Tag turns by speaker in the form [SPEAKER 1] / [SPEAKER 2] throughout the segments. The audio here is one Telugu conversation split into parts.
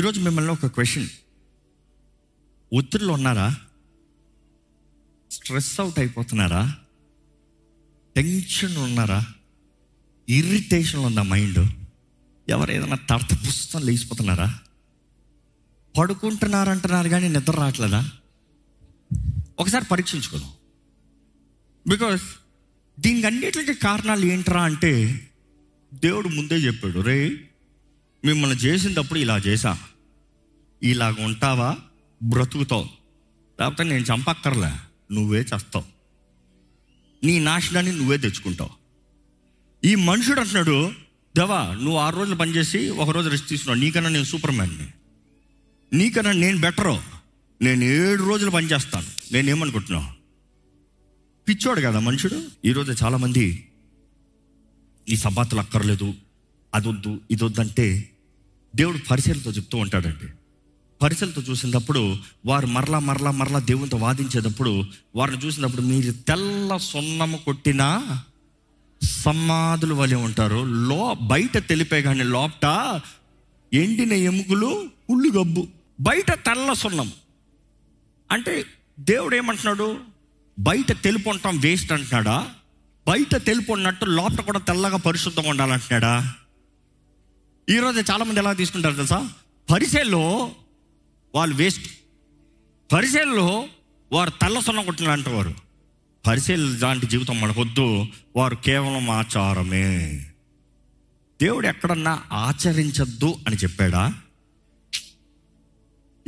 [SPEAKER 1] ఈరోజు మిమ్మల్ని ఒక క్వశ్చన్. ఒత్తిడిలో ఉన్నారా? స్ట్రెస్ అవుట్ అయిపోతున్నారా? టెన్షన్ ఉన్నారా? ఇరిటేషన్ ఉందా మైండ్? ఎవరు ఏదైనా తడత పుస్తకం లేచిపోతున్నారా? పడుకుంటున్నారంటున్నారు కానీ నిద్ర రావట్లేదా? ఒకసారి పరీక్షించుకుందాం. బికాస్ దీనికి అన్నిటికీ కారణాలు ఏంట్రా అంటే దేవుడు ముందే చెప్పాడు రే మిమ్మల్ని చేసినప్పుడు ఇలా చేశా ఇలాగ ఉంటావా? బ్రతుకుతావు. లేకపోతే నేను చంపక్కర్లే. నువ్వే చేస్తావు. నీ నాశనాన్ని నువ్వే తెచ్చుకుంటావు. ఈ మనుషుడు అంటున్నాడు దేవా నువ్వు ఆరు రోజులు పనిచేసి ఒక రోజు రెస్ట్ తీసుకున్నావు. నీకన్నా నేను సూపర్ మ్యాన్ని నీకన్నా నేను బెటరు. నేను ఏడు రోజులు పనిచేస్తాను నేనేమనుకుంటున్నావు? పిచ్చోడు కదా మనుషుడు. ఈరోజు చాలామంది ఈ సబ్బాతులు అక్కర్లేదు. అదొద్దు ఇదొద్దంటే దేవుడు పరిశీలనతో చెప్తూ ఉంటాడండి. పరిసలతో చూసినప్పుడు వారు మరలా మరలా మరలా దేవునితో వాదించేటప్పుడు వారిని చూసినప్పుడు మీరు తెల్ల సున్నము కొట్టిన సమాధులు వలె ఉంటారు. లో బయట తెలిపే కానీ లోపట ఎండిన ఎముకలు ఉళ్ళు గబ్బు బయట తెల్ల సున్నం. అంటే దేవుడు ఏమంటున్నాడు? బయట తెలుపు ఉంటాం వేస్ట్ అంటున్నాడా? బయట తెలుపు ఉన్నట్టు లోపల కూడా తెల్లగా పరిశుద్ధంగా ఉండాలంటున్నాడా? ఈరోజు చాలామంది ఎలా తీసుకుంటారు తెలుసా? పరిసెల్లో వాళ్ళు వేస్ట్. పరిశీలలో వారు తెల్ల సున్నం కొట్టిన అంటారు పరిశీలు లాంటి జీవితం మనకొద్దు. వారు కేవలం ఆచారమే. దేవుడు ఎక్కడన్నా ఆచరించద్దు అని చెప్పాడా?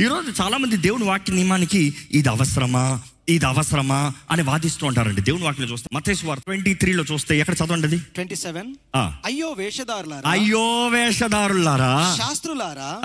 [SPEAKER 1] ఈరోజు చాలామంది దేవుని వాక్య నియమానికి ఇది అవసరమా? ఇది అవసరమా అని వాదిస్తూ ఉంటారండి. దేవుని వాక్యం చూస్తే మతేశ్వ వారు ట్వంటీ త్రీలో చూస్తే ఎక్కడ చదవండి
[SPEAKER 2] ట్వంటీ సెవెన్. అయ్యో వేషధారులారా?
[SPEAKER 1] అయ్యో వేషధారులారా?
[SPEAKER 2] శాస్త్రులారా?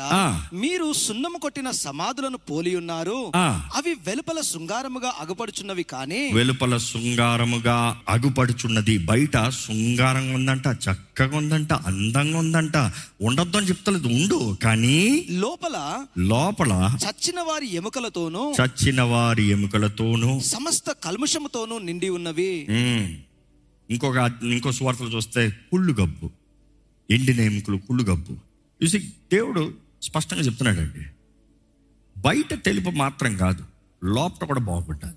[SPEAKER 1] ఆ.
[SPEAKER 2] మీరు సున్నము కొట్టిన సమాధులను పోలి ఉన్నారు. అవి వెలుపల శృంగారముగా అగుపడుచున్నవి కానీ
[SPEAKER 1] వెలుపల శృంగారముగా అగుపడుచున్నది. బయట శృంగారంగా ఉందంట చక్కగా ఉందంట అందంగా ఉందంట. ఉండొద్దు అని చెప్తలేదు ఉండు. కానీ
[SPEAKER 2] లోపల
[SPEAKER 1] లోపల
[SPEAKER 2] చచ్చిన వారి ఎముకలతోనూ
[SPEAKER 1] చచ్చిన వారి ఎముకలతోనూ.
[SPEAKER 2] సమస్త కల్ముషముతోనూ నిండి ఉన్నవి.
[SPEAKER 1] ఇంకొక ఇంకో సువార్తలు చూస్తే కుళ్ళు గబ్బు. ఎండిన ఎముకలు కుళ్ళు గబ్బు. చూసి దేవుడు స్పష్టంగా చెప్తున్నాడండి. బయట తెలుపు మాత్రం కాదు లోపల కూడా బాగుంటుంది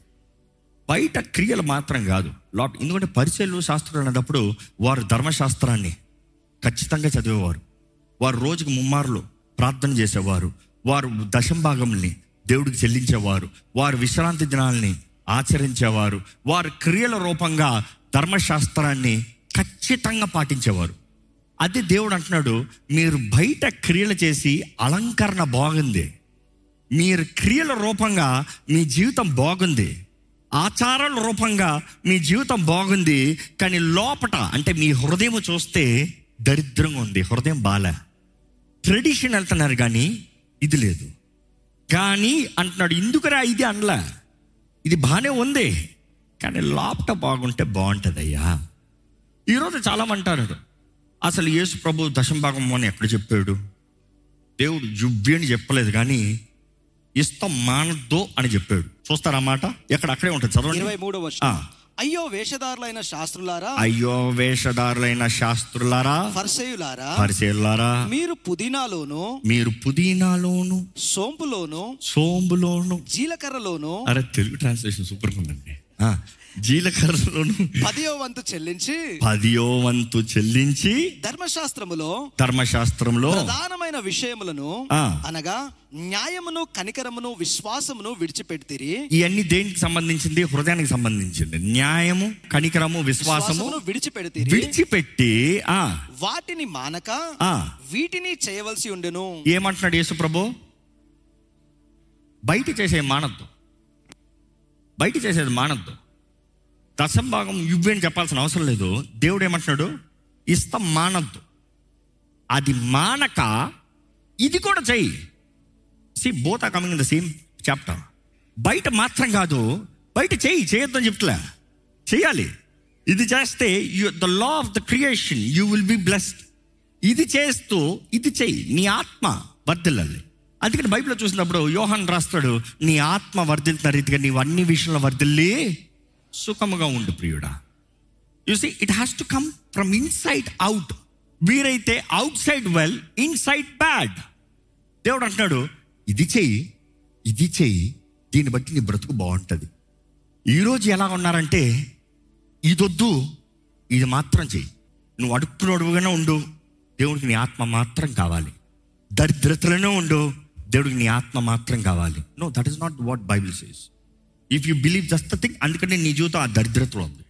[SPEAKER 1] బయట క్రియలు మాత్రం కాదు లోపల ఎందుకంటే పరిచయలు శాస్త్రాలు అనేటప్పుడు వారు ధర్మశాస్త్రాన్ని ఖచ్చితంగా చదివేవారు. వారు రోజుకు ముమ్మారులు ప్రార్థన చేసేవారు. వారు దశంభాగంని దేవుడికి చెల్లించేవారు. వారు విశ్రాంతి దినాల్ని ఆచరించేవారు. వారు క్రియల రూపంగా ధర్మశాస్త్రాన్ని ఖచ్చితంగా పాటించేవారు. అది దేవుడు అంటున్నాడు మీరు బయట క్రియలు చేసి అలంకరణ బాగుంది. మీరు క్రియల రూపంగా మీ జీవితం బాగుంది. ఆచారాల రూపంగా మీ జీవితం బాగుంది. కానీ లోపట అంటే మీ హృదయం చూస్తే దరిద్రంగా ఉంది. హృదయం బాలే. ట్రెడిషన్ వెళ్తున్నారు కానీ ఇది లేదు. కానీ అంటున్నాడు ఎందుకురా ఇది అనలా? ఇది బాగానే ఉంది. కానీ లోపట బాగుంటే బాగుంటుందయ్యా. ఈరోజు చాలా అంటారు అసలు యేసు ప్రభు దశంభాగం అని ఎక్కడ చెప్పాడు? దేవుడు జువ్వి అని చెప్పలేదు కానీ ఇష్టం మానద్దు అని చెప్పాడు. చూస్తారా మాట? ఎక్కడ? అక్కడే ఉంటుంది చదవండి.
[SPEAKER 2] ఇరవై మూడవ
[SPEAKER 1] ఆ.
[SPEAKER 2] అయ్యో వేషధారులైన శాస్త్రులారా
[SPEAKER 1] అయ్యో వేషధారులైన శాస్త్రులారా
[SPEAKER 2] పరిసయులారా
[SPEAKER 1] పరిశీలారా
[SPEAKER 2] మీరు పుదీనాలోను
[SPEAKER 1] మీరు పుదీనాలోను
[SPEAKER 2] సోంపులోను
[SPEAKER 1] సోంబులోను
[SPEAKER 2] జీలకర్రలోను
[SPEAKER 1] అరే తెలుగు ట్రాన్స్లేషన్ సూపర్ ఉందండి. జీలకర్రలోను
[SPEAKER 2] పదియో వంతు చెల్లించి
[SPEAKER 1] పదియో వంతు చెల్లించి
[SPEAKER 2] ధర్మశాస్త్రములో
[SPEAKER 1] ధర్మశాస్త్రంలో
[SPEAKER 2] ప్రధానమైన విషయములను. అనగా న్యాయమును కనికరమును విశ్వాసమును విడిచిపెడితిరి
[SPEAKER 1] ఇవన్నీ దేనికి సంబంధించింది? హృదయానికి సంబంధించింది. న్యాయము కనికరము విశ్వాసము
[SPEAKER 2] విశ్వాసమును విడిచిపెడితిరి
[SPEAKER 1] విడిచిపెట్టి ఆ.
[SPEAKER 2] వాటిని మానక
[SPEAKER 1] ఆ.
[SPEAKER 2] వీటిని చేయవలసి ఉండెను.
[SPEAKER 1] ఏమంటున్నాడు యేసు ప్రభు బయట చేసే మానద్దు. బయట చేసేది మానద్దు. దశంభాగం ఇవ్వని చెప్పాల్సిన అవసరం లేదు. దేవుడు ఏమంటున్నాడు? ఇస్తాం మానద్దు. అది మానక ఇది కూడా చెయ్యి. See both coming in the same chapter బయట మాత్రం కాదు బయట చెయ్యి చేయొద్దని చెప్తలే చేయాలి ఇది చేస్తే you the law of the creation you will be blessed ఇది చేస్తూ ఇది చెయ్యి. నీ ఆత్మ వర్ధిల్లాలి అందుకని బైబిల్లో చూసినప్పుడు యోహన్ రాస్తాడు నీ ఆత్మ వర్ధిల్తున్న రీతిగా నీవు అన్ని విషయంలో వర్ధిల్లి సుఖముగా ఉండు ప్రియుడా. You see it has to come from inside out వీరైతే outside well inside bad దేవుడు అంటున్నాడు ఇది చెయ్యి ఇది చెయ్యి దీన్ని బట్టి నీ బ్రతుకు బాగుంటుంది. ఈరోజు ఎలా ఉన్నారంటే ఇదొద్దు ఇది మాత్రం చెయ్యి. నువ్వు అడుక్కునడుగుగానే ఉండు. దేవుడికి నీ ఆత్మ మాత్రం కావాలి. దరిద్రతలోనే ఉండు. దేవుడికి నీ ఆత్మ మాత్రం కావాలి. No that is not what Bible says if you believe just the thing అందుకని నీ జీవితం ఆ దరిద్రతలో ఉంది.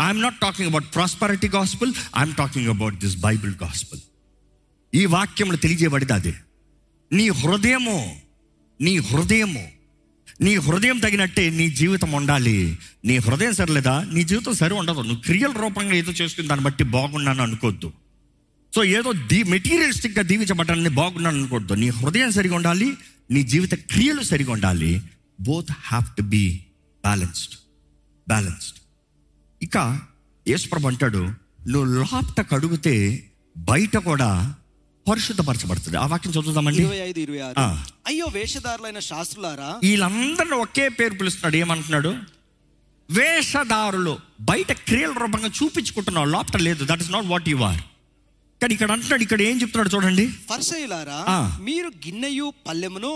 [SPEAKER 1] I'm not talking about prosperity gospel I'm talking about this Bible gospel ఈ వాక్యంలో తెలియజేయబడింది అదే. నీ హృదయము నీ హృదయము నీ హృదయం తగినట్టే నీ జీవితం ఉండాలి. నీ హృదయం సరిలేదా? నీ జీవితం సరి ఉండదు. నువ్వు క్రియల రూపంగా ఏదో చేసుకుని దాన్ని బట్టి బాగున్నాను అనుకోవద్దు. సో ఏదో దీ మెటీరియలిస్టిక్గా దీవించబడ్డాన్ని బాగున్నాను అనుకోవద్దు నీ హృదయం సరిగా ఉండాలి నీ జీవిత క్రియలు సరిగా ఉండాలి both have to be balanced balanced ఇక యేసుప్రభు అంటాడు నువ్వు లోపట కడుగుతే బయట కూడా పరిశుద్ధపరచబడుతుంది. ఆ వాక్యం చదువుదామండి.
[SPEAKER 2] ఇరవై ఐదు ఇరవై ఆరు. అయ్యో వేషధారులైన శాస్త్రులారా?
[SPEAKER 1] వీళ్ళందరిని ఒకే పేరు పిలుస్తున్నాడు. ఏమంటున్నాడు? వేషధారులు బయట క్రియల రూపంగా చూపించుకుంటున్నావు లోపట లేదు. That is not what you are కానీ ఇక్కడ అంటున్నాడు ఇక్కడ ఏం చెప్తున్నాడు చూడండి
[SPEAKER 2] ఫర్సయులారా
[SPEAKER 1] ఆ.
[SPEAKER 2] మీరు గిన్నెయు పల్లెమును.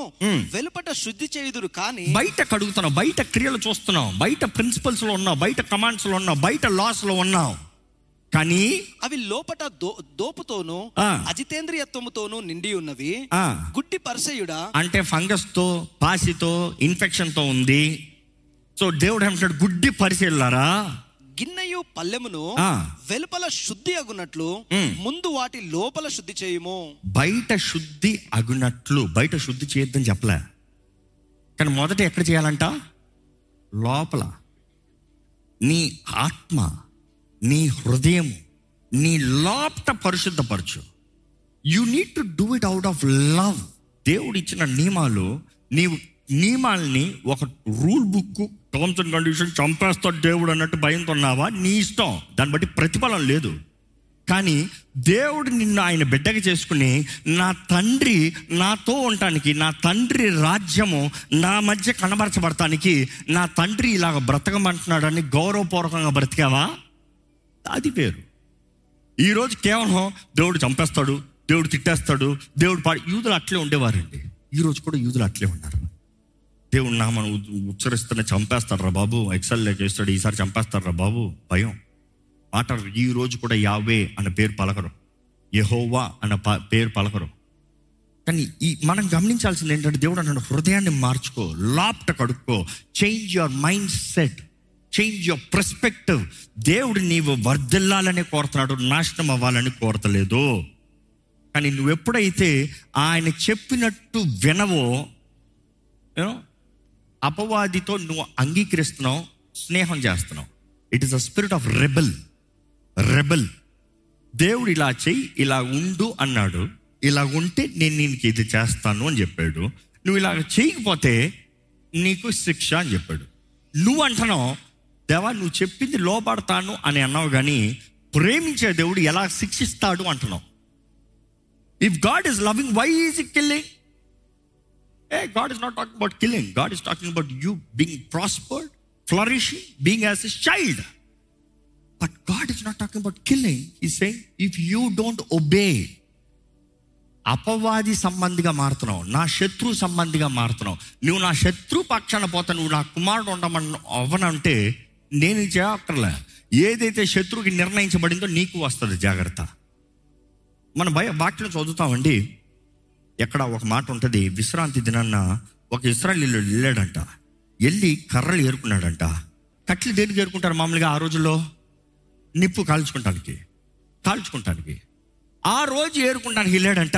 [SPEAKER 2] వెలుపట శుద్ధి చేయుదురు కానీ
[SPEAKER 1] బయట కడుగుతున్నావు బయట క్రియలు చూస్తున్నావు బయట ప్రిన్సిపల్స్లో ఉన్నావు బయట కమాండ్స్లో ఉన్నావు బయట లాస్లో ఉన్నావు కానీ
[SPEAKER 2] అవి లోపట దో- దోపుతోను. అజితేంద్రియత్వముతోను నిండి ఉన్నవి. గుడ్డి పర్సయుడా
[SPEAKER 1] అంటే ఫంగస్తో పాసితో ఇన్ఫెక్షన్తో ఉంది సో దేవుడు ఏమంటాడు గుడ్డి పరిశీలారా
[SPEAKER 2] గిన్నెయు పల్లెమును. వెలుపల శుద్ధి అగునట్లు. ముందు వాటి లోపల శుద్ధి చేయుము.
[SPEAKER 1] బయట శుద్ధి అగునట్లు బయట శుద్ధి చేయొద్దని చెప్పలే. కానీ మొదట ఎక్కడ చేయాలంట? లోపల. నీ ఆత్మ నీ హృదయం నీ లోపట పరిశుద్ధపరచు. You need to do it out of love దేవుడు ఇచ్చిన నియమాలు నీవు నియమాల్ని ఒక rule book terms and condition చంపేస్తాడు దేవుడు అన్నట్టు భయంతో ఉన్నావా నీ ఇష్టం. దాన్ని బట్టి ప్రతిఫలం లేదు. కానీ దేవుడు నిన్ను ఆయన బిడ్డగా చేసుకుని నా తండ్రి నాతో ఉండటానికి నా తండ్రి రాజ్యము నా మధ్య కనబరచబడటానికి నా తండ్రి ఇలాగ బ్రతకమంటున్నాడని గౌరవపూర్వకంగా బ్రతికావా? అది పేరు ఈరోజు కేవలం దేవుడు చంపేస్తాడు దేవుడు తిట్టేస్తాడు దేవుడు పాడి. యూదులు అట్లే ఉండేవారండి. ఈరోజు కూడా యూదులు అట్లే ఉన్నారు. దేవుడు నామను ఉచ్చరిస్తూనే చంపేస్తాడు రా బాబు. ఎక్సల్ చేస్తాడు ఈసారి చంపేస్తాడు రా బాబు. భయం. మాట ఈ రోజు కూడా యావే అన్న పేరు పలకరు. యహోవా అన్న ప- పేరు పలకరు. కానీ ఈ మనం గమనించాల్సింది ఏంటంటే దేవుడు అన్నాడు హృదయాన్ని మార్చుకో లాప్ట కడుక్కో change your mindset change your perspective దేవుడు నీవు వర్ధిల్లాలని కోరుతున్నాడు నాశనం అవ్వాలని కోరతలేదు. కానీ నువ్వు ఎప్పుడైతే ఆయన చెప్పినట్టు వినవో అపవాదితో నువ్వు అంగీకరిస్తున్నావు స్నేహం చేస్తున్నావు. It is a spirit of rebel rebel దేవుడు ఇలా చెయ్యి ఇలా ఉండు అన్నాడు. ఇలా ఉంటే నేను నీకు ఇది చేస్తాను అని చెప్పాడు. నువ్వు ఇలా చేయకపోతే నీకు శిక్ష అని చెప్పాడు. నువ్వు అంటున్నావు దేవా నువ్వు చెప్పింది లోపడతాను అని అన్నావు కానీ ప్రేమించే దేవుడు ఎలా శిక్షిస్తాడు అంటున్నావు. If God is loving why is killing a God is not talking about killing God is talking about you being prospered flourishing being as a child but God is not talking about killing ఈ same if you don't obey అపవాది సంబంధిగా మారుతున్నావు నా శత్రు సంబంధిగా మారుతున్నావు నువ్వు నా శత్రు పక్షాన పోతా నువ్వు నా కుమారుడు ఉండమని అవ్వనంటే నేను చేయక్కర్లే ఏదైతే శత్రువుకి నిర్ణయించబడిందో నీకు వస్తుంది జాగ్రత్త. మన భయ వాక్యం చదువుతామండి. ఎక్కడ ఒక మాట ఉంటుంది విశ్రాంతి దినాన్న ఒక ఇస్రాయలీలు వెళ్ళాడంట. వెళ్ళి కర్రలు ఏరుకున్నాడంట. కట్లు దేనికి ఏరుకుంటారు మామూలుగా ఆ రోజుల్లో? నిప్పు కాల్చుకుంటానికి కాల్చుకుంటానికి. ఆ రోజు ఏరుకుంటానికి వెళ్ళాడంట.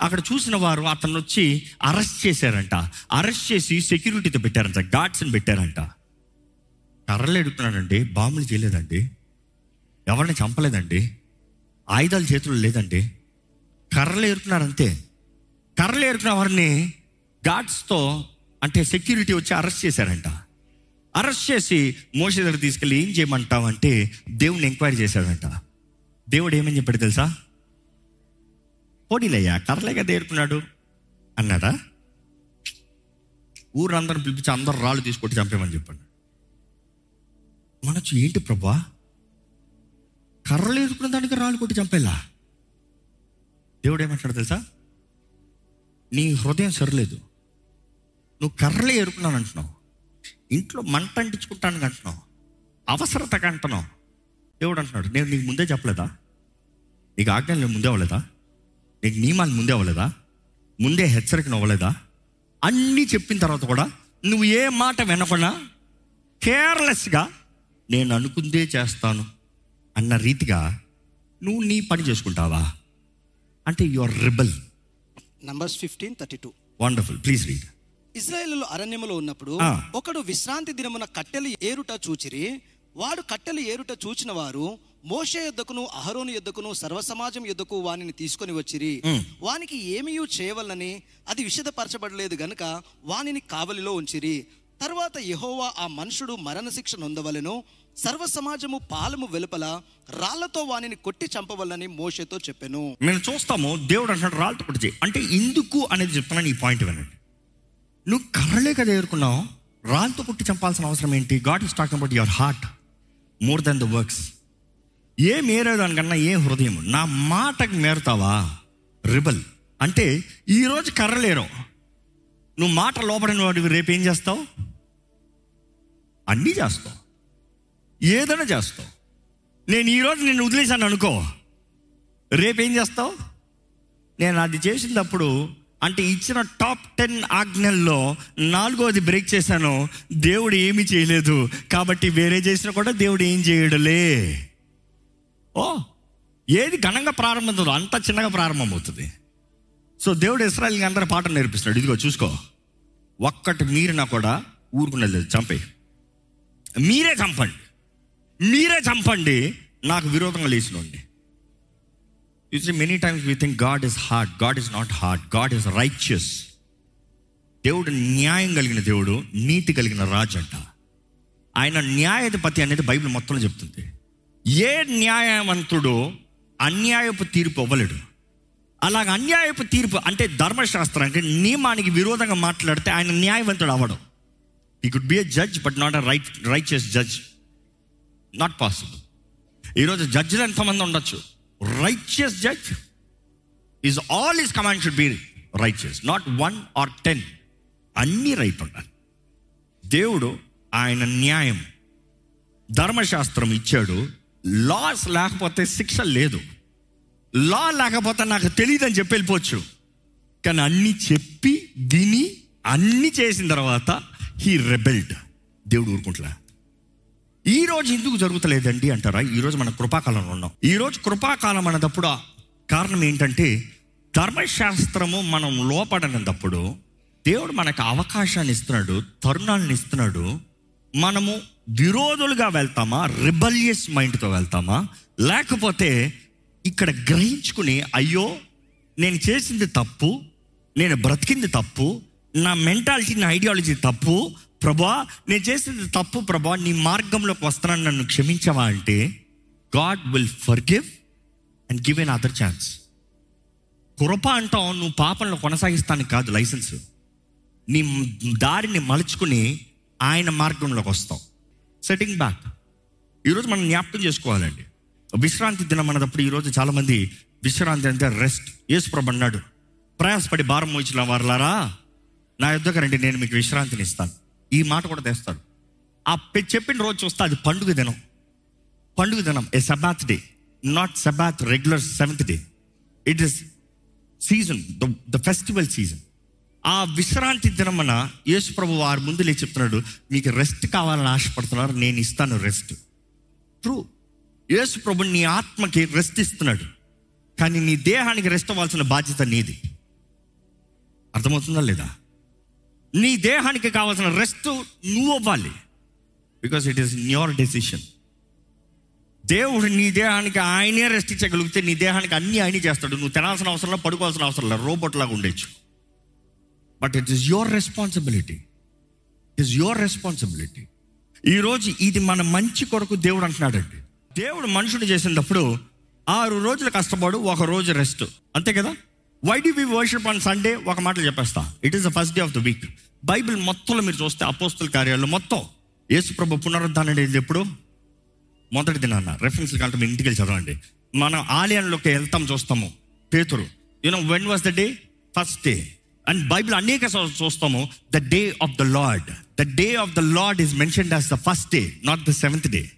[SPEAKER 1] అక్కడ చూసిన వారు అతను వచ్చి అరెస్ట్ చేశారంట. అరెస్ట్ చేసి సెక్యూరిటీతో పెట్టారంట గార్డ్స్ని పెట్టారంట. కర్రలు ఎడుకున్నాడండి బాంబులు చేయలేదండి. ఎవరిని చంపలేదండి. ఆయుధాలు చేతులు లేదండి. కర్రలు ఏరుకున్నారంతే. కర్రలు ఏరుకున్న వారిని గాడ్స్తో అంటే సెక్యూరిటీ వచ్చి అరెస్ట్ చేశారంట. అరెస్ట్ చేసి మోసే దగ్గర తీసుకెళ్ళి ఏం చేయమంటావంటే దేవుడిని ఎంక్వైరీ చేశాడంట. దేవుడు ఏమని చెప్పాడు తెలుసా? పోనీలయ్యా కర్రలే కదా అన్నాడా? ఊరందరిని పిలిపించి అందరు రాళ్ళు తీసుకొట్టి చంపేమని చెప్పాడు. మనచ్చు ఏంటి ప్రభా? కర్రలు ఎదుర్కొన్న దానికి రాళ్ళు కొట్టి చంపేలా? దేవుడు ఏమంటాడు తెలుసా? నీ హృదయం సరిలేదు. నువ్వు కర్రలే ఎరుకున్నాను అంటున్నావు. ఇంట్లో మంట అంటించుకుంటాను అంటున్నావు. అవసరతగా అంటున్నావు. దేవుడు అంటున్నాడు నేను నీకు ముందే చెప్పలేదా? నీకు ఆజ్ఞలు ముందే అవ్వలేదా? నీకు నియమాలు ముందే అవ్వలేదా? ముందే హెచ్చరికను అవ్వలేదా? అన్నీ చెప్పిన తర్వాత కూడా నువ్వు ఏ మాట వినకుండా కేర్లెస్గా నేను అనుకుందే చేస్తాను అన్న రీతిగా నువ్వు నీ పని చేసుకుంటావా? అంటే you are rebel
[SPEAKER 2] numbers fifteen thirty two
[SPEAKER 1] wonderful please read
[SPEAKER 2] Israel అరణ్యములో ఉన్నప్పుడు. ఒకడు విశ్రాంతి దినమున కట్టెలు ఏరుట చూచిరి. వాడు కట్టెలు ఏరుట చూచిన వారు మోషే యొద్దకును అహరోను యొద్దకును సర్వసమాజం యొద్దకు వానిని తీసుకొని వచ్చిరి. వానికి ఏమీయూ చేయవలనని అది విషదపరచబడలేదు గనుక వానిని కావలిలో ఉంచిరి. తర్వాత యెహోవా ఆ మనుషుడు మరణశిక్ష నొందవలెను. సర్వ సమాజము పాలము వెలుపల రాళ్ళతో వానిని కొట్టి చంపవల్లని మోషేతో చెప్పాను.
[SPEAKER 1] మేము చూస్తాము దేవుడు అంటాడు రాళ్ళతో కొట్టి అంటే ఎందుకు అనేది చెప్తున్నాను ఈ పాయింట్ వినండి. నువ్వు కర్రలే కదా ఎదుర్కొన్నావు రాళ్ళతో కొట్టి చంపాల్సిన అవసరం ఏంటి? God is talking about your heart more than the works ఏ మేరేదానికన్నా ఏ హృదయం నా మాటకు మేరుతావా? రిబల్. అంటే ఈరోజు కర్రలేరు నువ్వు మాట లోపడిన వాడివి రేపు ఏం చేస్తావు? అన్నీ చేస్తావు. ఏదైనా చేస్తావు. నేను ఈరోజు నిన్ను వదిలేశాను అనుకో. రేపేం చేస్తావు? నేను అది చేసినప్పుడు అంటే ఇచ్చిన టాప్ టెన్ ఆజ్ఞల్లో నాలుగోది బ్రేక్ చేశాను. దేవుడు ఏమీ చేయలేదు. కాబట్టి వేరే చేసినా కూడా దేవుడు ఏం చేయడలే. ఓ ఏది ఘనంగా ప్రారంభమవుతుందో అంత చిన్నగా ప్రారంభమవుతుంది. సో దేవుడు ఇస్రాయల్ అందరి పాఠం నేర్పిస్తున్నాడు. ఇదిగో చూసుకో. ఒక్కటి మీరినా కూడా ఊరుకునేది చంపే మీరే చంపండి. మీరే చంపండి. నాకు విరోధంగా లేచినండి. You see many times we think God is hard God is not hard God is righteous దేవుడు న్యాయం కలిగిన దేవుడు నీతి కలిగిన రాజు అంట ఆయన న్యాయాధిపతి అనేది బైబిల్ మొత్తంలో చెప్తుంది. ఏ న్యాయవంతుడు అన్యాయపు తీర్పు ఇవ్వలేడు. అలాగ అన్యాయపు తీర్పు అంటే ధర్మశాస్త్రానికి నియమానికి విరోధంగా మాట్లాడితే ఆయన న్యాయవంతుడు అవ్వడం. He could be a judge but not a right righteous judge not possible ఈరోజు జడ్జిలు ఎంతమంది ఉండొచ్చు? Righteous judge is all his command should be righteous not one or ten అన్నీ రైట్ ఉండాలి. దేవుడు ఆయన న్యాయం ధర్మశాస్త్రం ఇచ్చాడు. లాస్ లేకపోతే శిక్ష లేదు. లా లేకపోతే నాకు తెలియదని చెప్పి వెళ్ళిపోవచ్చు. కానీ అన్ని చెప్పి విని అన్ని చేసిన తర్వాత హీ రెబెల్డ్ దేవుడు ఊరుకుంటున్నా ఈ రోజు ఎందుకు జరుగుతలేదండి అంటారా? ఈరోజు మన కృపాకాలంలో ఉన్నాం. ఈరోజు కృపాకాలం అన్నప్పుడు కారణం ఏంటంటే ధర్మశాస్త్రము మనం లోపడనప్పుడు దేవుడు మనకు అవకాశాన్ని ఇస్తున్నాడు తరుణాన్ని ఇస్తున్నాడు. మనము విరోధులుగా వెళ్తామా? రిబలియస్ మైండ్తో వెళ్తామా? లేకపోతే ఇక్కడ గ్రహించుకుని అయ్యో నేను చేసింది తప్పు నేను బ్రతికింది తప్పు నా మెంటాలిటీ నా ఐడియాలజీ తప్పు ప్రభా నేను చేసింది తప్పు ప్రభా నీ మార్గంలోకి వస్తున్నాను నన్ను క్షమించవా అంటే God will forgive and give another chance కృప అంటావు నువ్వు పాపంలో కొనసాగిస్తానికి కాదు లైసెన్స్ నీ దారిని మలుచుకుని ఆయన మార్గంలోకి వస్తాం సెట్టింగ్ బ్యాక్ ఈరోజు మనం జ్ఞాపకం చేసుకోవాలండి. విశ్రాంతి దినం అన్నప్పుడు ఈరోజు చాలామంది విశ్రాంతి అంటే రెస్ట్ యేసుప్రభు అన్నాడు ప్రయాసపడి భారం మోయించిన వారులారా నా యుద్ధకు రండి నేను మీకు విశ్రాంతిని ఇస్తాను ఈ మాట కూడా తెస్తాడు. ఆ చెప్పిన రోజు చూస్తే అది పండుగ దినం. పండుగ దినం. A Sabbath day not Sabbath regular seventh day it is season the festival season ఆ విశ్రాంతి దినమన యేసు ప్రభు వారి ముందు లేచి చెప్తున్నాడు మీకు రెస్ట్ కావాలని ఆశపడుతున్నారు నేను ఇస్తాను రెస్ట్ ట్రూ యేసు ప్రభు నీ ఆత్మకి రెస్ట్ ఇస్తున్నాడు. కానీ నీ దేహానికి రెస్ట్ అవ్వాల్సిన బాధ్యత నీది. అర్థమవుతుందా లేదా? నీ దేహానికి కావాల్సిన రెస్ట్ నువ్వు అవ్వాలి because it is your decision దేవుడు నీ దేహానికి ఆయనే రెస్ట్ ఇచ్చగలిగితే నీ దేహానికి అన్ని ఆయన చేస్తాడు. నువ్వు తినాల్సిన అవసరం లేదు పడుకోవాల్సిన అవసరం లేదు రోబోట్ లాగా ఉండొచ్చు. But it is your responsibility it is your responsibility ఈరోజు ఇది మన మంచి కొరకు దేవుడు అంటున్నాడండి. దేవుడు మనుషుడు చేసినప్పుడు ఆరు రోజులు కష్టపడు ఒక రోజు రెస్ట్. అంతే కదా? Why do we worship on Sunday ఒక మాటలు చెప్పేస్తా. It is the first day of the week Bible మొత్తంలో మీరు చూస్తే అపోస్తుల కార్యాలు మొత్తం యేసుప్రభు పునరుద్ధానం అనేది ఎప్పుడు మొదటి దినాన్న రెఫరెన్స్ కాబట్టి మీ ఇంటికి వెళ్ళి చదవండి. మనం ఆలయంలోకి వెళ్తాం చూస్తాము. పేతురు you know when was the day first day and Bible అనేక చూస్తాము. The day of the Lord the day of the Lord is mentioned as the first day not the seventh day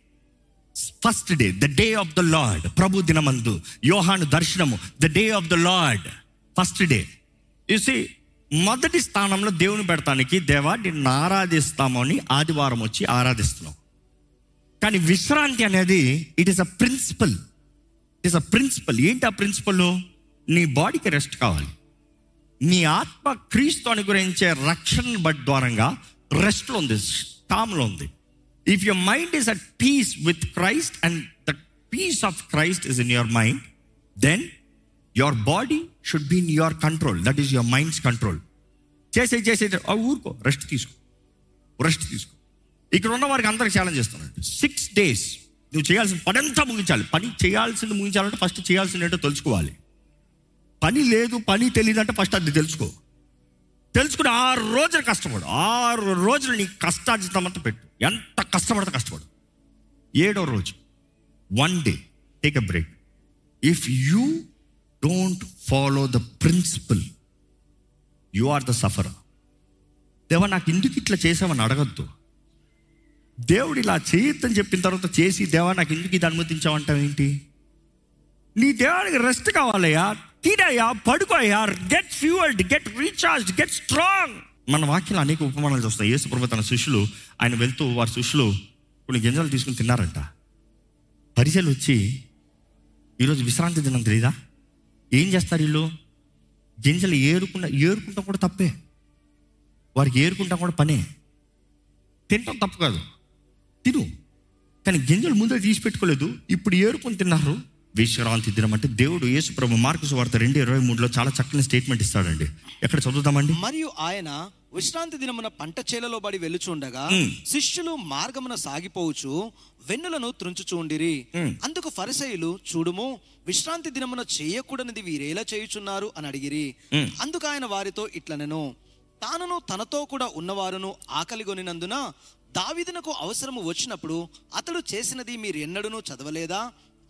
[SPEAKER 1] first day the day of the Lord ప్రభు దినమందు యోహాను దర్శనము. The day of the Lord first day you see మొదటి స్థానంలో దేవుని పెడతానికి దేవా నిన్ను ఆరాధిస్తామని ఆదివారం వచ్చి ఆరాధిస్తున్నాం. కానీ విశ్రాంతి అనేది it is a principle it is a principle ఏంటి ఆ ప్రిన్సిపల్ నీ బాడీకి రెస్ట్ కావాలి. నీ ఆత్మ క్రీస్తు అనుగ్రహించే రక్షణ బట్ ద్వారంగా రెస్ట్లో ఉంది స్టామ్లో ఉంది. If your mind is at peace with Christ and the peace of Christ is in your mind then your body should be in your control that is your minds control చేసే చేసే ఊరుకో. రెస్ట్ తీసుకో. రెస్ట్ తీసుకో. ఇక్కడ ఉన్న వారికి అందరికి ఛాలెంజ్ చేస్తున్నాడు సిక్స్ డేస్ నువ్వు చేయాల్సిన పని అంతా ముగించాలి. పని చేయాల్సింది ముగించాలంటే ఫస్ట్ చేయాల్సింది ఏంటో తెలుసుకోవాలి. పని లేదు పని తెలియదంటే ఫస్ట్ అది తెలుసుకో. తెలుసుకుని ఆరు రోజులు కష్టపడు. ఆరు రోజులు నీ కష్టార్జితమంతా పెట్టు. ఎంత కష్టపడితే కష్టపడు. ఏడో రోజు. One day take a break if you don't follow the principle you are the suffer దేవా నాకు ఎందుకు ఇట్లా చేసామని అడగద్దు. దేవుడు ఇలా చేయొద్దని చెప్పిన తర్వాత చేసి దేవా నాకు ఎందుకు ఇది అనుమతించావంటావు ఏంటి? నీ దేవుడికి రెస్ట్ కావాలయ్యా. తీరయ్యా పడుకోయ్యా get fueled get recharge get strong మన వాక్యాలు అనేక ఉపమానాలు చూస్తాయి. యేసు ప్రభు తన శిష్యులు ఆయన వెళ్తూ వారి శిష్యులు కొన్ని గింజలు తీసుకుని తిన్నారంట. పరిచయలు వచ్చి ఈరోజు విశ్రాంతి దినం తెలీదా? ఏం చేస్తారు వీళ్ళు? గింజలు ఏరుకుండా ఏరుకుంటాం కూడా తప్పే. వారికి ఏరుకుంటాం కూడా పనే. తింటాం తప్పు కాదు. తిను. కానీ గింజలు ముందే తీసి పెట్టుకోలేదు. ఇప్పుడు ఏరుకొని తిన్నారు. విశ్రాంతి దినం అంటే దేవుడు యేసు ప్రభు మార్కు వార్త రెండు ఇరవై మూడులో చాలా చక్కని స్టేట్మెంట్ ఇస్తాడండి. ఎక్కడ చదువుతామండి
[SPEAKER 2] మరియు ఆయన విశ్రాంతి దినమున పంట చేలలో బడి వెళ్ళుచుండగా
[SPEAKER 1] మ్.
[SPEAKER 2] శిష్యులు మార్గమున సాగిపోవచ్చు వెన్నులను త్రుంచుచూండిరి. అందుకు ఫరిసయులు చూడుము విశ్రాంతి దినమున చేయకూడనిది వీరేలా చేయుచున్నారు అని అడిగిరి. అందుకు ఆయన వారితో ఇట్లనెను తానును తనతో కూడా ఉన్నవారును ఆకలిగొనినందున దావీదునకు అవసరము వచ్చినప్పుడు అతడు చేసినది మీరు ఎన్నడూనూ చదవలేదా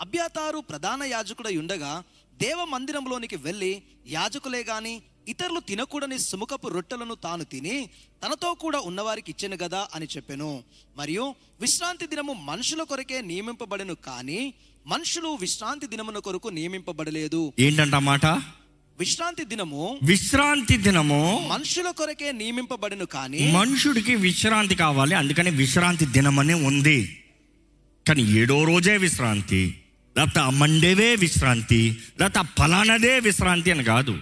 [SPEAKER 2] అభ్యాతారు ప్రధాన యాజకుడై ఉండగా దేవ మందిరంలోనికి వెళ్ళి యాజకులే గాని ఇతరులు తినకూడని సుముఖపు రొట్టెలను తాను తిని తనతో కూడా ఉన్నవారికి ఇచ్చెను గదా అని చెప్పెను. మరియు విశ్రాంతి దినము మనుషుల కొరకే నియమింపబడెను కానీ మనుషులు విశ్రాంతి దినమున కొరకు నియమింపబడలేదు.
[SPEAKER 1] ఏంటంట మాట
[SPEAKER 2] విశ్రాంతి దినము
[SPEAKER 1] విశ్రాంతి దినము
[SPEAKER 2] మనుషుల కొరకే నియమింపబడెను కానీ
[SPEAKER 1] మనుషుడికి విశ్రాంతి కావాలి అందుకని విశ్రాంతి దినమనే ఉంది. కానీ ఏడో రోజే విశ్రాంతి లేకపోతే ఆ మండేవే విశ్రాంతి లేకపోతే ఆ ఫలానదే విశ్రాంతి అని కాదు.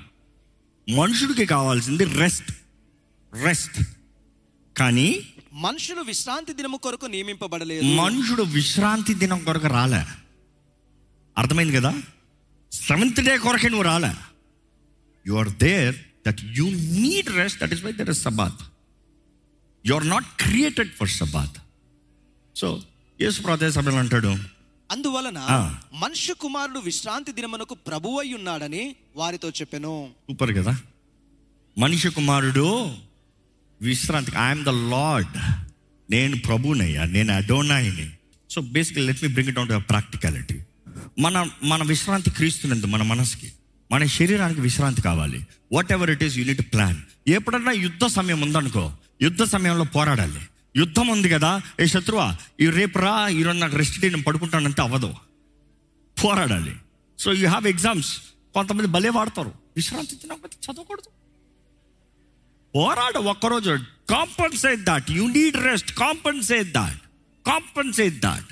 [SPEAKER 1] మనుషుడికి కావాల్సింది రెస్ట్ రెస్ట్ కానీ
[SPEAKER 2] మనుషులు విశ్రాంతి దినము కొరకు నియమింపబడలేదు.
[SPEAKER 1] మనుషుడు విశ్రాంతి దినం కొరకు రాలే. అర్థమైంది కదా? సెవెంత్ డే కొరకే నువ్వు రాలే. You are there that you need rest that is why there is Sabbath you are not created for Sabbath so యేసు ప్రార్థన సమయంలో అంటాడు
[SPEAKER 2] అందువలన. మనుష్య కుమారుడు విశ్రాంతి దినమునకు ప్రభువై ఉన్నాడని వారితో చెప్పెను.
[SPEAKER 1] సూపర్ కదా? మనిషి కుమారుడు విశ్రాంతి ఐఎమ్ ద లార్డ్ నేను ప్రభునయ్యా నేను అడోనాయిని. So basically let me bring it out practicality మన మన విశ్రాంతి క్రీస్తునందు మన మనసుకి మన శరీరానికి విశ్రాంతి కావాలి. Whatever it is unit plan ఎప్పుడన్నా యుద్ధ సమయం ఉందనుకో యుద్ధ సమయంలో పోరాడాలి. యుద్ధం ఉంది కదా. ఏ శత్రువా? ఈ రేపు రా ఈరోజు నాకు రెస్ట్ నేను పడుకుంటానంటే అవ్వదు. పోరాడాలి. సో యూ హ్యావ్ ఎగ్జామ్స్ కొంతమంది భలే వాడతారు. విశ్రాంతి తినకపోతే చదవకూడదు. పోరాడు ఒక్కరోజు. Compensate that you need rest compensate that compensate that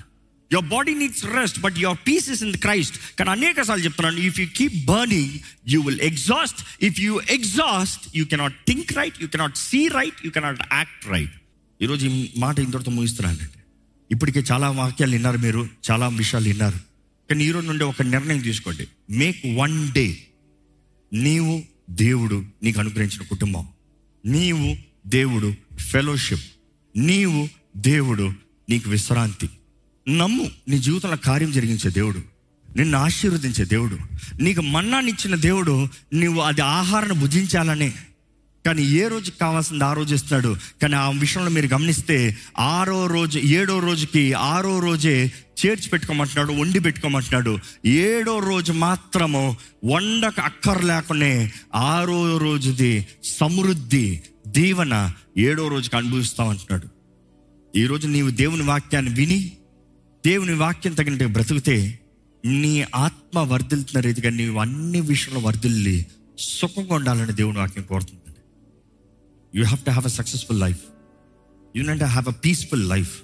[SPEAKER 1] your body needs rest but your peace is in Christ కానీ అనేక సార్లు చెప్తున్నాను if you keep burning you will exhaust if you exhaust you cannot think right you cannot see right you cannot act right ఈరోజు ఈ మాట ఇంతటితో ముగిస్తున్నానండి ఇప్పటికే చాలా వాక్యాలు విన్నారు మీరు చాలా విషయాలు విన్నారు. కానీ ఈరోజు నుండి ఒక నిర్ణయం తీసుకోండి. మేక్ వన్ డే నీవు దేవుడు నీకు అనుగ్రహించిన కుటుంబం. నీవు దేవుడు ఫెలోషిప్ నీవు దేవుడు నీకు విశ్రాంతి. నమ్ము నీ జీవితంలో కార్యం జరిగించే దేవుడు. నిన్ను ఆశీర్వదించే దేవుడు. నీకు మన్నానిచ్చిన దేవుడు నీవు అది ఆహారాన్ని భుజించాలనే కానీ ఏ రోజుకి కావాల్సింది ఆ రోజు ఇస్తాడు. కానీ ఆ విషయంలో మీరు గమనిస్తే ఆరో రోజు ఏడో రోజుకి ఆరో రోజే చేర్చి పెట్టుకోమంటున్నాడు వండి పెట్టుకోమంటున్నాడు. ఏడో రోజు మాత్రము వండక అక్కర్ లేకునే ఆరో రోజుది సమృద్ధి దీవన ఏడో రోజుకి అనుభవిస్తామంటున్నాడు. ఈరోజు నీవు దేవుని వాక్యాన్ని విని దేవుని వాక్యం తగినట్టు బ్రతికితే నీ ఆత్మ వర్ధిల్తున్న రీతిగా నీవు అన్ని విషయంలో వర్ధిల్లి సుఖంగా ఉండాలని దేవుని వాక్యం కోరుతుంది. You have to have a successful life you to have a peaceful life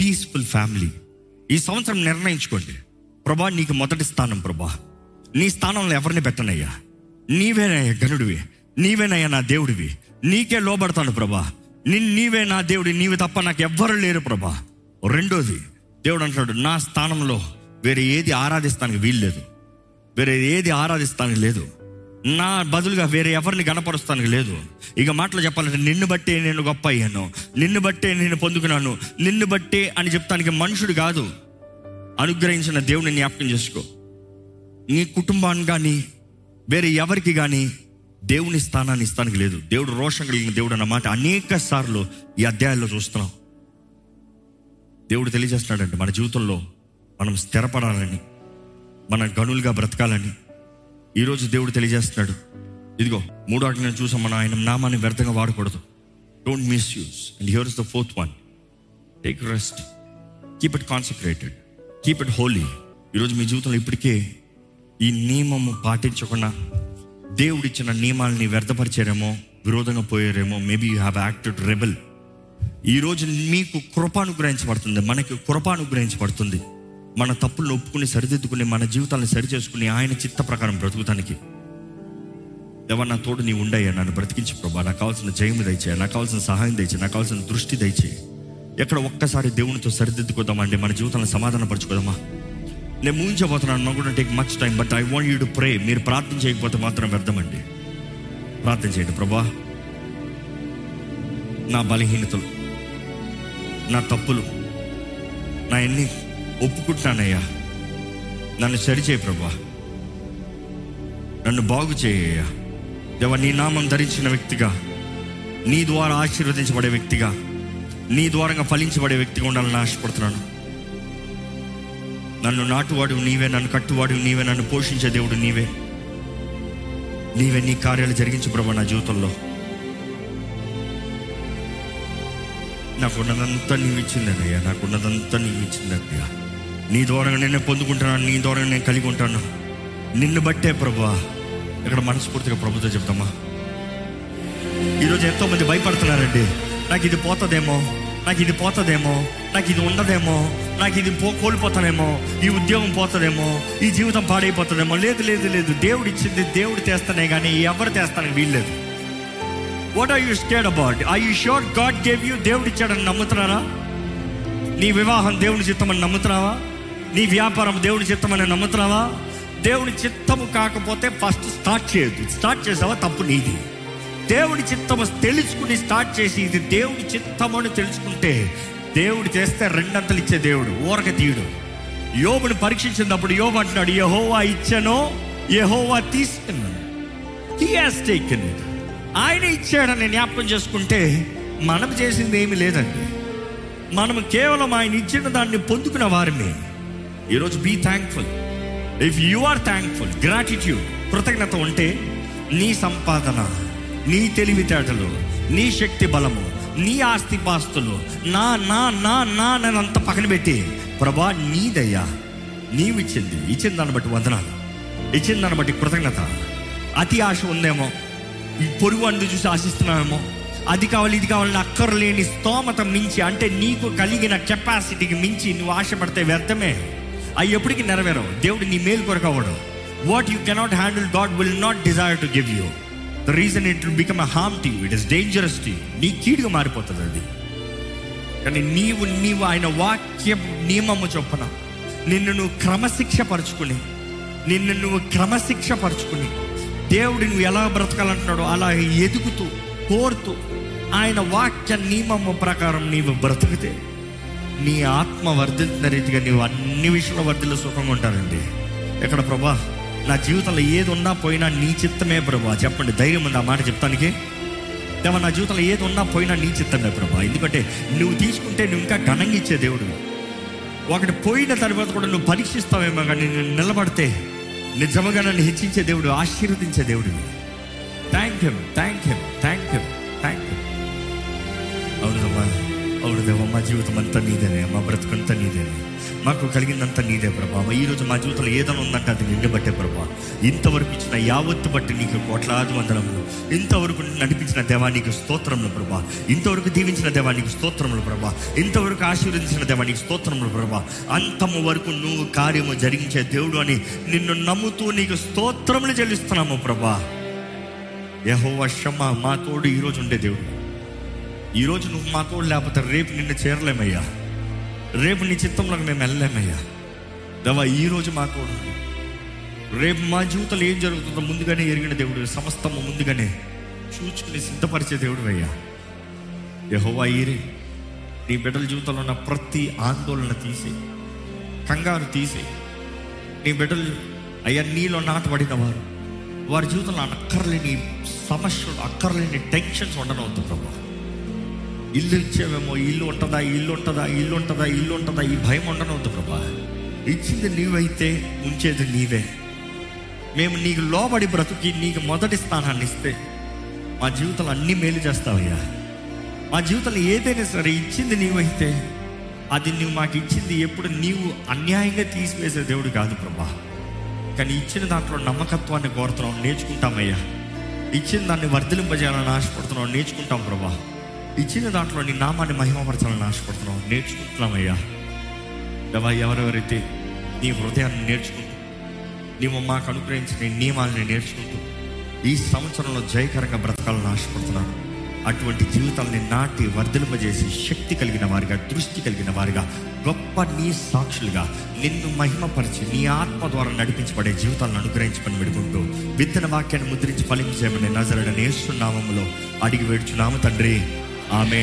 [SPEAKER 1] peaceful family ఈ సంవత్సరం నిర్ణయించుకోండి. ప్రభా నీకు మొదటి స్థానం ప్రభా. నీ స్థానంలో ఎవరిని పెట్టనయ్యా? నీవేనయ్యా గనుడివి నీవేనయ్యా నా దేవుడివి. నీకే లోబడతాను ప్రభా. నిన్ నీవే నా దేవుడి నీవి తప్ప నాకు ఎవ్వరు లేరు ప్రభా. రెండోది దేవుడు అంటున్నాడు నా స్థానంలో వేరే ఏది ఆరాధిస్తానికి వీల్లేదు. వేరే ఏది ఆరాధిస్తానికి లేదు. నా బదులుగా వేరే ఎవరిని గణపరుస్తానికి లేదు. ఇక మాటలు చెప్పాలంటే నిన్ను బట్టే నేను గొప్ప అయ్యాను. నిన్ను బట్టే నేను పొందుకున్నాను. నిన్ను బట్టే అని చెప్తానికి మనుషుడు కాదు. అనుగ్రహించిన దేవుని జ్ఞాపకం చేసుకో. నీ కుటుంబాన్ని కానీ వేరే ఎవరికి కానీ దేవుని స్థానాన్ని ఇస్తానికి లేదు. దేవుడు రోషం కలిగిన దేవుడు అన్న మాట అనేక సార్లు ఈ అధ్యాయాల్లో చూస్తున్నాం. దేవుడు తెలియజేస్తున్నాడంటే మన జీవితంలో మనం స్థిరపడాలని మన గనులుగా బ్రతకాలని. ఈరోజు దేవుడు తెలియజేస్తున్నాడు. ఇదిగో మూడో ఆటలను చూసాం మనం ఆయన నామాన్ని వ్యర్థంగా వాడకూడదు. Don't misuse and here is the fourth one take rest keep it concentrated keep it holy ఈరోజు మీ జీవితంలో ఇప్పటికే ఈ నియమము పాటించకుండా దేవుడిచ్చిన నియమాలని వ్యర్థపరిచారేమో విరోధంగా పోయారేమో maybe you have acted rebel ఈరోజు మీకు కృప అనుగ్రహించబడుతుంది మనకి కృప అనుగ్రహించబడుతుంది మన తప్పులను ఒప్పుకుని సరిదిద్దుకుని మన జీవితాలను సరి చేసుకుని ఆయన చిత్త ప్రకారం బ్రతుకుతానికి. ఎవరు నా తోడు నీ ఉండయ్యా నన్ను బ్రతికించి ప్రభా. నాకు కావాల్సిన జయము దయచే నాకు కావాల్సిన సహాయం దయచే నాకు కావాల్సిన దృష్టి దయచే ఎక్కడ ఒక్కసారి దేవునితో సరిదిద్దుకోదామండి మన జీవితాలను సమాధాన పరచుకోదామా నేను ముగించబోతున్నాను నాకు కూడా take much time but I want you to pray మీరు ప్రార్థన చేయకపోతే మాత్రం వ్యర్థమండి. ప్రార్థన చేయండి ప్రభా. నా బలహీనతలు నా తప్పులు నా ఎన్ని ఒప్పుకుంటున్నానయ్యా నన్ను సరిచేయి ప్రభా. నన్ను బాగు చేయ్యా దేవ నీ నామం ధరించిన వ్యక్తిగా నీ ద్వారా ఆశీర్వదించబడే వ్యక్తిగా నీ ద్వారంగా ఫలించబడే వ్యక్తిగా ఉండాలని ఆశపడుతున్నాను. నన్ను నాటువాడు నీవే నన్ను కట్టువాడు నీవే నన్ను పోషించే దేవుడు నీవే. నీవే నీ కార్యాలు జరిగించు ప్రభా నా జీవితంలో. నాకున్నదంతా నీవు నాకున్నదంతా నీవు నీ ద్వారా నేనే పొందుకుంటున్నాను నీ ద్వారా నేను కలిగి ఉంటాను. నిన్ను బట్టే ప్రభా ఇక్కడ మనస్ఫూర్తిగా ప్రభుత్వం చెప్తామా? ఈరోజు ఎంతో మంది భయపడుతున్నారండి. నాకు ఇది పోతుందేమో నాకు ఇది పోతుందేమో నాకు ఇది ఉండదేమో నాకు ఇది పో కోల్పోతానేమో ఈ ఉద్యోగం పోతుందేమో ఈ జీవితం పాడైపోతుందేమో. లేదు లేదు లేదు. దేవుడు ఇచ్చింది దేవుడు తెస్తానే కానీ ఎవరు తెస్తానని వీల్లేదు. What are you stayed about I you sure God gave you దేవుడు ఇచ్చాడని నమ్ముతున్నారా? నీ వివాహం దేవుని చిత్తమని నమ్ముతున్నావా? నీ వ్యాపారం దేవుని చిత్తమని నమ్ముతున్నావా? దేవుని చిత్తము కాకపోతే ఫస్ట్ స్టార్ట్ చేయదు స్టార్ట్ చేసావా? తప్పు నీది. దేవుడి చిత్తము తెలుసుకుని స్టార్ట్ చేసి ఇది దేవుడి చిత్తము అని తెలుసుకుంటే దేవుడు చేస్తే రెండంతలు ఇచ్చే దేవుడు ఊరక తీయుడు. యోబుని పరీక్షించినప్పుడు యోబు అంటున్నాడు యహోవా ఇచ్చానో యహోవా తీసుకున్నాను హీ టేకెన్ ఆయన ఇచ్చాడని జ్ఞాపకం చేసుకుంటే మనం చేసింది ఏమీ లేదండి. మనం కేవలం ఆయన ఇచ్చిన దాన్ని పొందుకున్న వారిని ఈరోజు be thankful if you are thankful gratitude కృతజ్ఞత ఉంటే నీ సంపాదన నీ తెలివితేటలు నీ శక్తి బలము నీ ఆస్తిపాస్తులు నా నా నా నా అంత పక్కన పెట్టి ప్రభా నీదయ్యా నీవిచ్చింది ఇచ్చిన దాన్ని బట్టి వందనాలు. ఇచ్చిన దాన్ని బట్టి కృతజ్ఞత. అతి ఆశ ఉందేమో? పొరుగు అందు చూసి ఆశిస్తున్నామేమో అది కావాలి ఇది కావాలని అక్కర్లేని స్తోమత మించి అంటే నీకు కలిగిన కెపాసిటీకి మించి నువ్వు ఆశపడితే వ్యర్థమే. అవి ఎప్పటికీ నెరవేరవు. దేవుడు నీ మేలు కొరకు అవ్వడు what you cannot handle God will not desire to give you the reason it will become a harm to you it is dangerous to you నీ కీడుగా మారిపోతుంది అది. కానీ నీవు నీవు ఆయన వాక్య నియమము చొప్పున నిన్ను నువ్వు క్రమశిక్ష పరుచుకుని నిన్ను నువ్వు క్రమశిక్ష పరుచుకుని దేవుడు నువ్వు ఎలా బ్రతకాలంటున్నాడో అలా ఎదుగుతూ కోరుతూ ఆయన వాక్య నియమము ప్రకారం నీవు బ్రతికితే నీ ఆత్మ వర్ధిల్తున్న రీతిగా నీవు అన్ని విషయంలో వర్ధిల్లో సుఖంగా ఉంటారండి. ఎక్కడ ప్రభా నా జీవితంలో ఏది ఉన్నా పోయినా నీ చిత్తమే ప్రభా. చెప్పండి ధైర్యం ఉంది ఆ మాట చెప్తానికి? దేవా నా జీవితంలో ఏది ఉన్నా పోయినా నీ చిత్తమే ప్రభా. ఎందుకంటే నువ్వు తీసుకుంటే నువ్వు ఇంకా ఘనంగా ఇచ్చే దేవుడు. ఒకటి పోయిన తర్వాత కూడా నువ్వు పరీక్షిస్తావేమో కానీ నేను నిలబడితే నిజముగా నన్ను హెచ్చించే దేవుడు ఆశీర్వదించే దేవుడు. థ్యాంక్ యూ థ్యాంక్ యూ జీవితం అంతా నీదేనే. మా బ్రతుకంతా నీదేనే. మాకు కలిగిందంతా నీదే ప్రభా. ఈరోజు మా జీవితంలో ఏదైనా ఉందంటే అది నిన్ను బట్టే ప్రభా. ఇంతవరకు ఇచ్చిన యావత్తు బట్టి నీకు కోట్లాది వందనములు ఇంతవరకు నడిపించిన దేవా నీకు స్తోత్రములు ప్రభా. ఇంతవరకు దీవించిన దేవా నీకు స్తోత్రములు ప్రభా. ఇంతవరకు ఆశీర్వదించిన దేవా నీకు స్తోత్రములు ప్రభా. అంతము వరకు నువ్వు కార్యము జరిగించే దేవుడు అని నిన్ను నమ్ముతూ నీకు స్తోత్రములు చెల్లిస్తున్నాము ప్రభా. యహో వర్షమ్మ మా తోడు ఈరోజు ఉండే దేవుడు. ఈరోజు నువ్వు మాతోడు లేకపోతే రేపు నిన్ను చేరలేమయ్యా. రేపు నీ చిత్తంలోకి మేము వెళ్ళలేమయ్యా. దవా ఈరోజు మాతోడు రేపు మా జీవితంలో ఏం జరుగుతుందో ముందుగానే ఎరిగిన దేవుడు సమస్తము ముందుగానే చూచుకుని సిద్ధపరిచే దేవుడు అయ్యా యహోవా ఈరే నీ బిడ్డల జీవితంలో ఉన్న ప్రతి ఆందోళన తీసే కంగారు తీసే నీ బిడ్డలు అయ్యా నీలో నాటబడిన వారు వారి జీవితంలో అక్కర్లేని సమస్యలు అక్కర్లేని టెన్షన్స్ ఉండనవద్దు ప్రభావం ఇల్లు ఇచ్చేవేమో ఇల్లు ఉంటుందా ఇల్లు ఉంటుందా ఇల్లు ఉంటుందా ఇల్లు ఉంటుందా ఈ భయం ఉండనవద్దు ప్రభా. ఇచ్చింది నీవైతే ఉంచేది నీవే. మేము నీకు లోబడి బ్రతుకి నీకు మొదటి స్థానాన్ని ఇస్తే మా జీవితంలో అన్ని మేలు చేస్తావయ్యా. మా జీవితంలో ఏదైనా సరే ఇచ్చింది నీవైతే అది నువ్వు మాకు ఇచ్చింది ఎప్పుడు నీవు అన్యాయంగా తీసివేసే దేవుడు కాదు ప్రభా. కానీ ఇచ్చిన దాంట్లో నమ్మకత్వాన్ని కోరుతున్నాం నేర్చుకుంటామయ్యా. ఇచ్చిన దాన్ని వర్ధలింపజేయాలని ఆశపడుతున్నాం నేర్చుకుంటాం ప్రభా. ఇచ్చిన దాంట్లో నీ నామాన్ని మహిమపరచాలని ఆశపడుతున్నావు. నేర్చుకుంటున్నామయ్యా దేవా ఎవరెవరైతే నీ హృదయాన్ని నేర్చుకుంటూ నీవు మాకు అనుగ్రహించిన నియమాలని నేర్చుకుంటూ ఈ సంవత్సరంలో జయకరంగా బ్రతకాలని ఆశపడుతున్నాను. అటువంటి జీవితాలని నాటి వర్ధలింపజేసి శక్తి కలిగిన వారిగా దృష్టి కలిగిన వారిగా గొప్ప నీ సాక్షులుగా నిన్ను మహిమపరిచి నీ ఆత్మ ద్వారా నడిపించబడే జీవితాలను అనుగ్రహించమని విడుకుంటూ విత్తన వాక్యాన్ని ముద్రించి ఫలించేయమని నజరడని నామములో అడిగి వేడుచున్నాము తండ్రి. ఆమె